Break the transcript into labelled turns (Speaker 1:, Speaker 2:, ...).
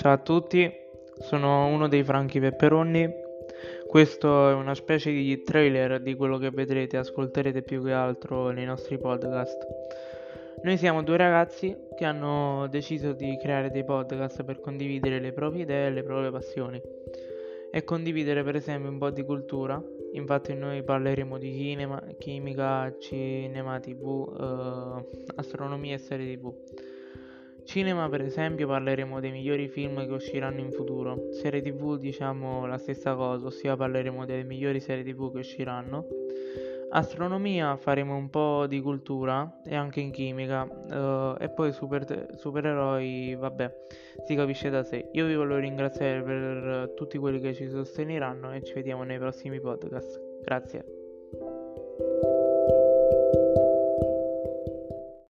Speaker 1: Ciao a tutti, sono uno dei Franchi Pepperoni. Questo è una specie di trailer di quello che vedrete, ascolterete più che altro nei nostri podcast. Noi siamo due ragazzi che hanno deciso di creare dei podcast per condividere le proprie idee e le proprie passioni e condividere per esempio un po' di cultura. Infatti noi parleremo di cinema, chimica, cinema, tv, eh, astronomia e serie tv. Cinema per esempio parleremo dei migliori film che usciranno in futuro, serie tv diciamo la stessa cosa, ossia parleremo delle migliori serie tv che usciranno. Astronomia faremo un po' di cultura e anche in chimica uh, e poi super, supereroi, vabbè, si capisce da sé. Io vi voglio ringraziare per tutti quelli che ci sosteneranno e ci vediamo nei prossimi podcast. Grazie.